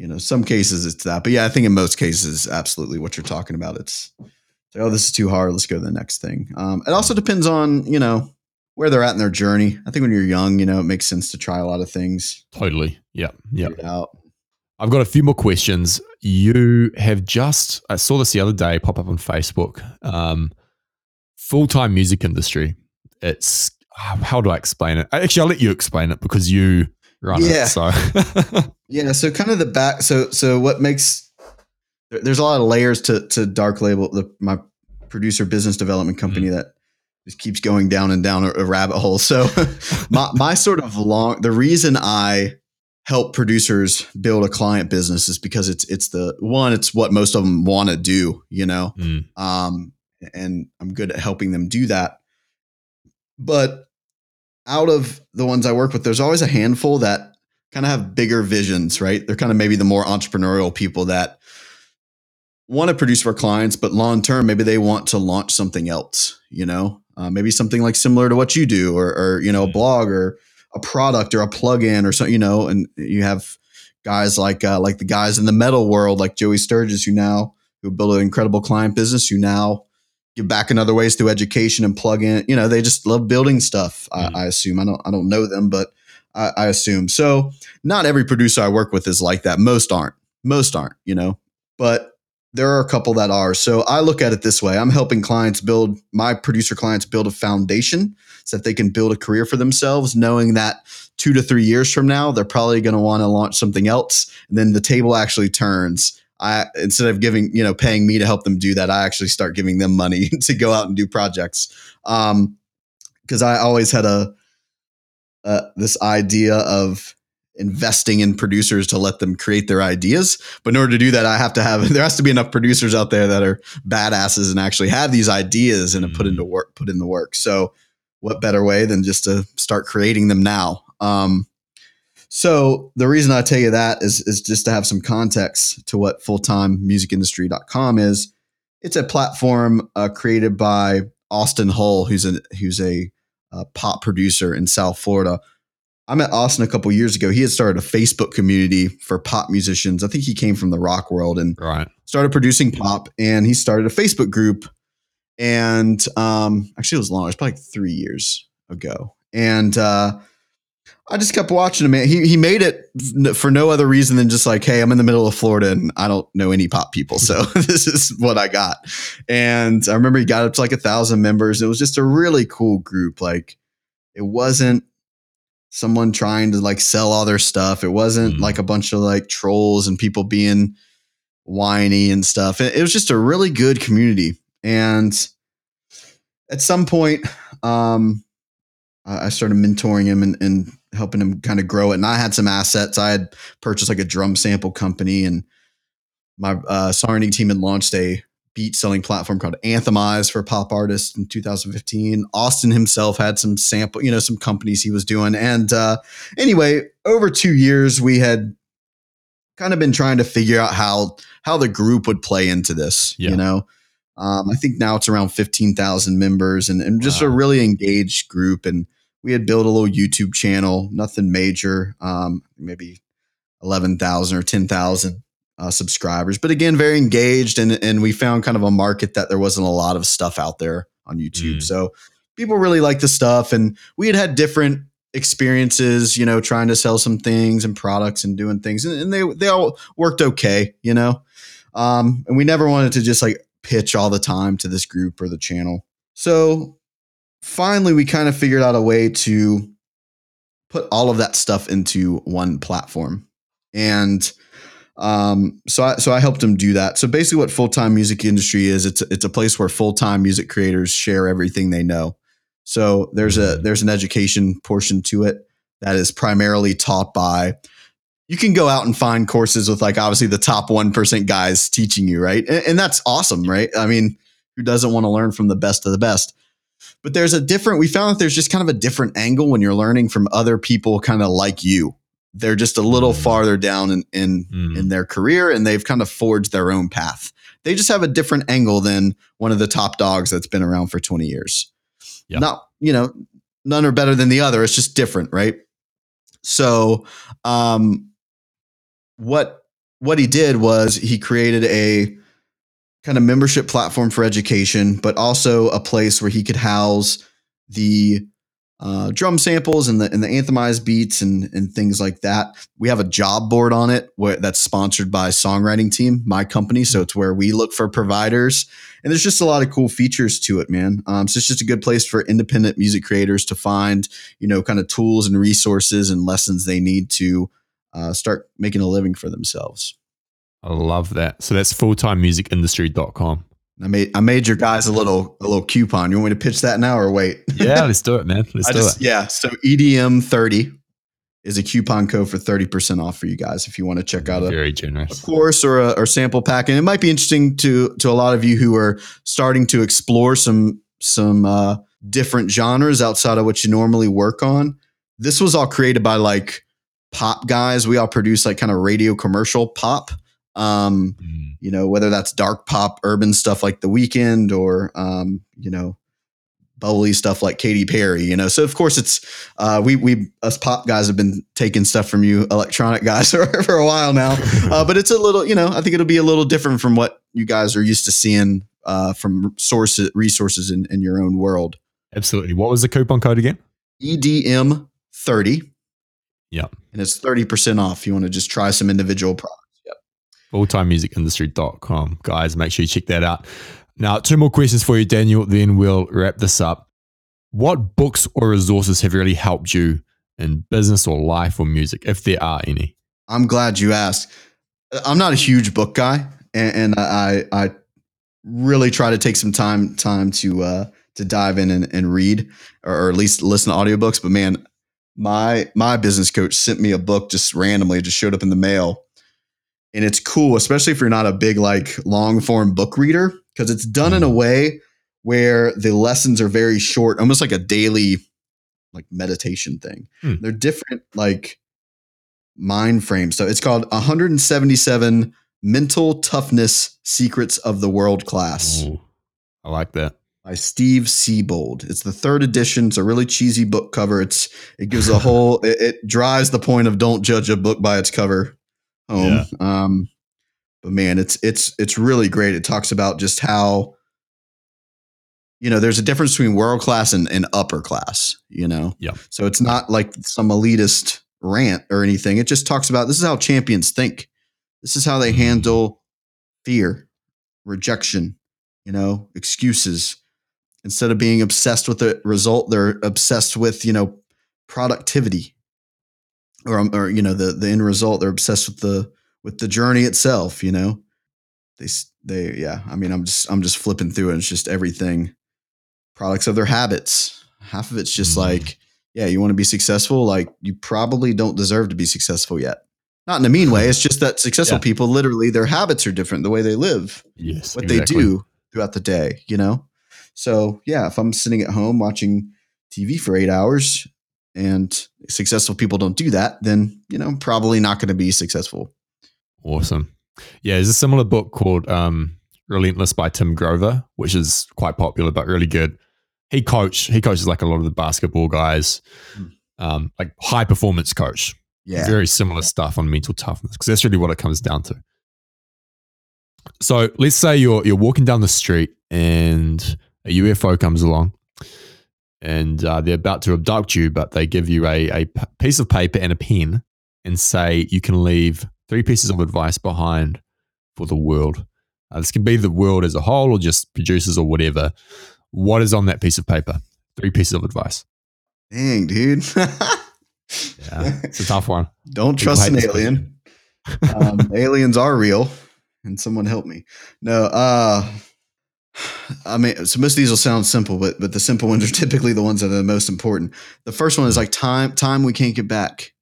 you know, some cases it's that. But yeah, I think in most cases, absolutely what you're talking about. It's like, oh, this is too hard. Let's go to the next thing. Um, it also depends on you know where they're at in their journey. I think when you're young, you know, it makes sense to try a lot of things. Totally. Yeah. Yeah. Out. I've got a few more questions. You have just, I saw this the other day pop up on Facebook. Um, Full time music industry. It's, how do I explain it? Actually, I'll let you explain it because you run yeah. it. So, yeah. So, kind of the back. So, so what makes, there's a lot of layers to, to Dark Label, the, my producer business development company mm-hmm. that just keeps going down and down a, a rabbit hole. So my my sort of long the reason I help producers build a client business is because it's it's the one it's what most of them want to do, you know. Mm. Um, and I'm good at helping them do that. But out of the ones I work with, there's always a handful that kind of have bigger visions, right? They're kind of maybe the more entrepreneurial people that want to produce for clients, but long term, maybe they want to launch something else, you know, uh, maybe something like similar to what you do, or, or you know, a mm-hmm. blog or a product or a plugin or something, you know. And you have guys like uh, like the guys in the metal world, like Joey Sturgis, who now who built an incredible client business, who now back in other ways through education and plug in. You know, they just love building stuff. Mm. I, I, assume I don't I don't know them, but I, I assume so. Not every producer I work with is like that. Most aren't. Most aren't. You know, but there are a couple that are. So I look at it this way I'm helping clients build, my producer clients build a foundation so that they can build a career for themselves, knowing that two to three years from now, they're probably going to want to launch something else. And then the table actually turns. I, instead of giving, you know, paying me to help them do that, I actually start giving them money to go out and do projects. Um, cause I always had a, uh, this idea of investing in producers to let them create their ideas. But in order to do that, I have to have there has to be enough producers out there that are badasses and actually have these ideas and put into mm. work, put in the work. So what better way than just to start creating them now? Um, so the reason I tell you that is is just to have some context to what fulltimemusicindustry.com is. It's a platform uh, created by Austin Hull, who's a who's a uh, pop producer in South Florida I met Austin a couple years ago. He had started a Facebook community for pop musicians. I think he came from the rock world and right. started producing pop. And he started a Facebook group. And um, actually, it was long. It was probably like three years ago. And uh, I just kept watching him. Man. He he made it for no other reason than just like, hey, I'm in the middle of Florida and I don't know any pop people, so this is what I got. And I remember he got up to like a thousand members. It was just a really cool group. Like it wasn't someone trying to like sell all their stuff. It wasn't mm. like a bunch of like trolls and people being whiny and stuff. It, it, was just a really good community. And at some point, um, I started mentoring him and, and helping him kind of grow it. And I had some assets. I had purchased like a drum sample company, and my uh, songwriting team had launched a beat selling platform called Anthemize for pop artists in 2015. Austin himself had some sample, you know, some companies he was doing. And uh, anyway, over two years, we had kind of been trying to figure out how how the group would play into this. Yeah. You know, um, I think now it's around 15,000 members and, and just wow. a really engaged group. And we had built a little YouTube channel, nothing major, um, maybe 11,000 or 10,000 uh, subscribers, but again, very engaged. And, and we found kind of a market that there wasn't a lot of stuff out there on YouTube. Mm. So people really liked the stuff. And we had had different experiences, you know, trying to sell some things and products and doing things. And, and they, they all worked okay, you know. Um, and we never wanted to just like pitch all the time to this group or the channel. So finally, we kind of figured out a way to put all of that stuff into one platform. And um, so I, so I helped him do that. So basically, what full time music industry is, it's it's a place where full time music creators share everything they know. So there's a there's an education portion to it that is primarily taught by. You can go out and find courses with like obviously the top one percent guys teaching you, right? And, and that's awesome, right? I mean, who doesn't want to learn from the best of the best? But there's a different. We found that there's just kind of a different angle when you're learning from other people, kind of like you. They're just a little Mm. farther down in in, Mm. in their career, and they've kind of forged their own path. They just have a different angle than one of the top dogs that's been around for 20 years. Yeah. Not you know, none are better than the other. It's just different, right? So, um, what what he did was he created a kind of membership platform for education, but also a place where he could house the uh, drum samples and the and the anthemized beats and and things like that. We have a job board on it where that's sponsored by Songwriting Team, my company. So it's where we look for providers, and there's just a lot of cool features to it, man. Um, so it's just a good place for independent music creators to find, you know, kind of tools and resources and lessons they need to uh, start making a living for themselves. I love that. So that's fulltimemusicindustry.com. I made I made your guys a little a little coupon. You want me to pitch that now or wait? Yeah, let's do it, man. Let's I do just it. yeah. So EDM thirty is a coupon code for thirty percent off for you guys if you want to check out a, Very a generous. course or a or sample pack. And it might be interesting to to a lot of you who are starting to explore some some uh, different genres outside of what you normally work on. This was all created by like pop guys. We all produce like kind of radio commercial pop. Um, Mm. you know, whether that's dark pop, urban stuff like The Weeknd or, um, you know, bubbly stuff like Katy Perry, you know. So of course it's uh, we we us pop guys have been taking stuff from you electronic guys for, for a while now. Uh, but it's a little, you know, I think it'll be a little different from what you guys are used to seeing uh, from sources resources in, in your own world. Absolutely. What was the coupon code again? EDM thirty. Yeah, And it's thirty percent off. You want to just try some individual products. fulltimemusicindustry.com. Guys, make sure you check that out. Now, two more questions for you, Daniel, then we'll wrap this up. What books or resources have really helped you in business or life or music, if there are any? I'm glad you asked. I'm not a huge book guy, and, and I I really try to take some time time to uh, to dive in and, and read, or, or at least listen to audiobooks. But man, my my business coach sent me a book just randomly, it just showed up in the mail, and it's cool, especially if you're not a big like long form book reader, because it's done in a way where the lessons are very short, almost like a daily like meditation thing. Hmm. They're different like mind frames. So It's called 177 Mental Toughness Secrets of the World Class Ooh, I like that. by Steve Siebold. It's the third edition. It's a really cheesy book cover. It's it gives a whole it, it drives the point of don't judge a book by its cover home. Yeah. Um but man, it's it's it's really great. It talks about just how you know, there's a difference between world class and, and upper class, you know? Yeah. So it's not like some elitist rant or anything. It just talks about this is how champions think. This is how they Mhm. handle fear, rejection, you know, excuses. Instead of being obsessed with the result, they're obsessed with, you know, productivity. Or, um, or you know, the the end result. They're obsessed with the with the journey itself, you know. They they yeah, I mean, I'm just I'm just flipping through it. It's just everything products of their habits. Half of it's just Mm. like, yeah, you want to be successful, like you probably don't deserve to be successful yet. Not in a mean way. It's just that successful Yeah. people literally their habits are different, the way they live, Yes. what exactly. they do throughout the day, you know? So yeah, if I'm sitting at home watching TV for eight hours and successful people don't do that, then you know, I'm probably not going to be successful. Awesome. Yeah, there's a similar book called um, Relentless by Tim Grover, which is quite popular but really good. He coach he coaches like a lot of the basketball guys, Mm. um, like high performance coach. Yeah. Very similar stuff on mental toughness because that's really what it comes down to. So let's say you're you're walking down the street and a UFO comes along and uh, they're about to abduct you, but they give you a, a p- piece of paper and a pen and say you can leave three pieces of advice behind for the world. Uh, this can be the world as a whole or just producers or whatever. What is on that piece of paper? Three pieces of advice. Dang, dude. Yeah, it's a tough one. Don't People trust an alien. um, aliens are real, and someone help me. No, uh, I mean, so most of these will sound simple, but but the simple ones are typically the ones that are the most important. The first one is like time time we can't get back.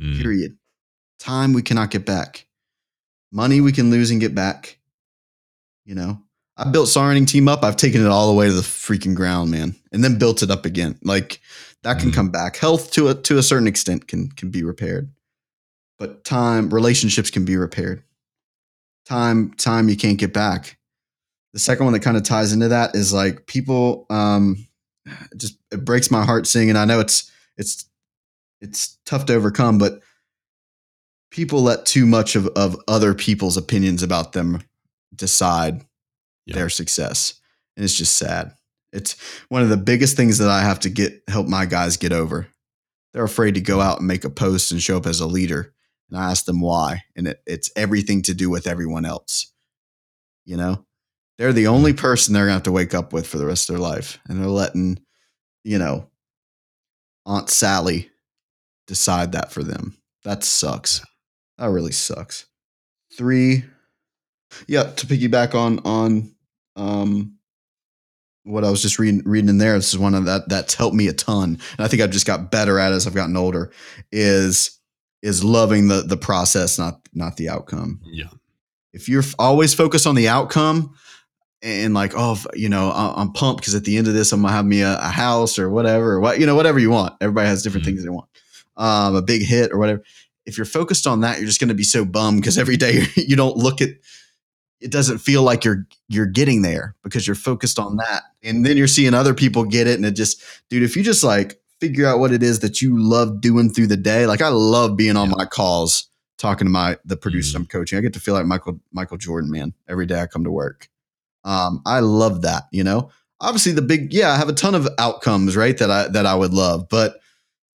Mm, Period. Time we cannot get back. Money we can lose and get back. You know, I built songwriting team up. I've taken it all the way to the freaking ground, man, and then built it up again. Like that can Mm. come back. Health to a to a certain extent can can be repaired, but time relationships can be repaired. Time time you can't get back. The second one that kind of ties into that is like people. Um, it just it breaks my heart seeing, and I know it's it's it's tough to overcome, but people let too much of of other people's opinions about them decide Yeah. their success, and it's just sad. It's one of the biggest things that I have to get help my guys get over. They're afraid to go out and make a post and show up as a leader. And I ask them why. And it, it's everything to do with everyone else. You know, they're the only person they're going to have to wake up with for the rest of their life. And they're letting, you know, Aunt Sally decide that for them. That sucks. That really sucks. Three. Yeah, to piggyback on on um what I was just reading reading in there. This is one of that that's helped me a ton, and I think I've just got better at it as I've gotten older. Is is loving the the process, not not the outcome. Yeah. If you're always focused on the outcome and like, oh, you know, I'm pumped because at the end of this, I'm gonna have me a, a house or whatever, or what you know, whatever you want. Everybody has different Mhm. things they want. Um, a big hit or whatever. If you're focused on that, you're just gonna be so bummed because every day you don't look at it doesn't feel like you're you're getting there because you're focused on that and then you're seeing other people get it and it just dude if you just like figure out what it is that you love doing through the day like i love being on Yeah. my calls talking to my the producer Mhm. i'm coaching i get to feel like michael michael jordan man every day i come to work um i love that you know obviously the big yeah i have a ton of outcomes right that i that i would love but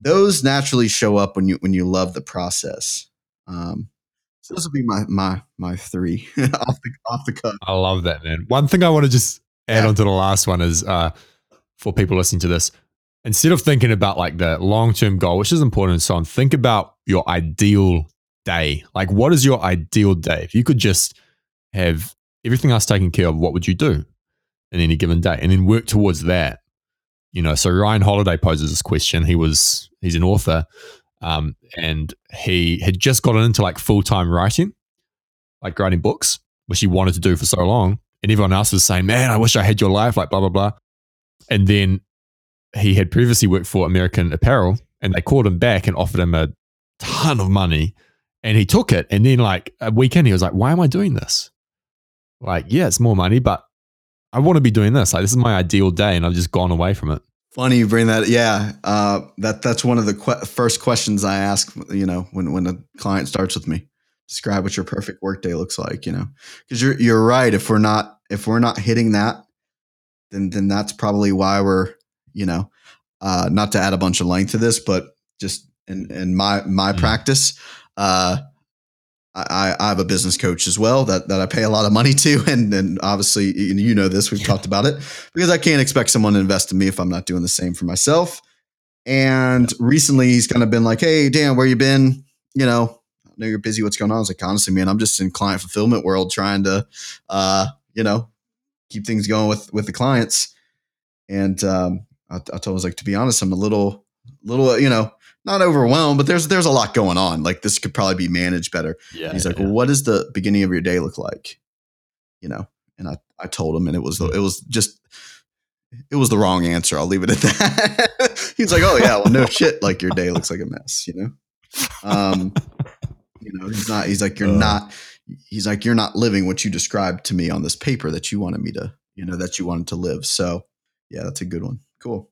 those naturally show up when you when you love the process um so those would be my my my three off the off the cuff. I love that, man. One thing I want to just add Yeah. on to the last one is uh, for people listening to this, instead of thinking about like the long term goal, which is important and so on, think about your ideal day. Like, what is your ideal day? If you could just have everything else taken care of, what would you do in any given day? And then work towards that. You know, so Ryan Holiday poses this question. He was, he's an author um, and he had just gotten into like full time writing, like writing books, which he wanted to do for so long. And everyone else was saying, man, I wish I had your life, like blah, blah, blah. And then he had previously worked for American Apparel and they called him back and offered him a ton of money. And he took it. And then, like a weekend, he was like, why am I doing this? Like, yeah, it's more money, but I want to be doing this. Like, this is my ideal day. And I've just gone away from it. Funny you bring that. Yeah, uh, that that's one of the que- first questions I ask. You know, when when a client starts with me, describe what your perfect workday looks like. You know, because you're you're right. If we're not if we're not hitting that, then then that's probably why we're you know, uh, not to add a bunch of length to this, but just in in my my Mm. practice, uh, I, I have a business coach as well that, that I pay a lot of money to. And, and obviously, you know this, we've Yeah. talked about it because I can't expect someone to invest in me if I'm not doing the same for myself. And recently he's kind of been like, Hey, Dan, where you been? You know, I know you're busy. What's going on? I was like, honestly, man, I'm just in client fulfillment world trying to, uh, you know, keep things going with, with the clients. And, um, I, I told him, I was like, to be honest, I'm a little, little, you know, not overwhelmed, but there's, there's a lot going on. Like this could probably be managed better. Yeah. He's like, well, what does the beginning of your day look like? You know, and I, I told him, and it was the, it was just it was the wrong answer. I'll leave it at that. He's like, oh yeah, well no shit, like your day looks like a mess, you know. Um, you know, he's not. He's like, you're Uh. not. He's like, you're not living what you described to me on this paper that you wanted me to, you know, that you wanted to live. So, yeah, that's a good one. Cool.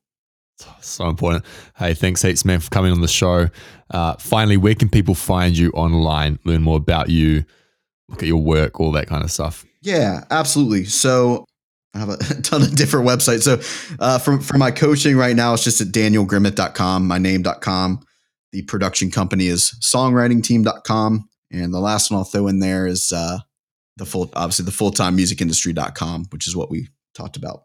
So important. Hey, thanks heaps, man, for coming on the show. Uh, finally, where can people find you online, learn more about you, look at your work, all that kind of stuff? Yeah, absolutely. So I have a ton of different websites. So uh, for, for my coaching right now, it's just at danielgrimmett.com, my name.com. The production company is songwritingteam.com. And the last one I'll throw in there is uh, the full, obviously the full-time music industry.com, which is what we talked about.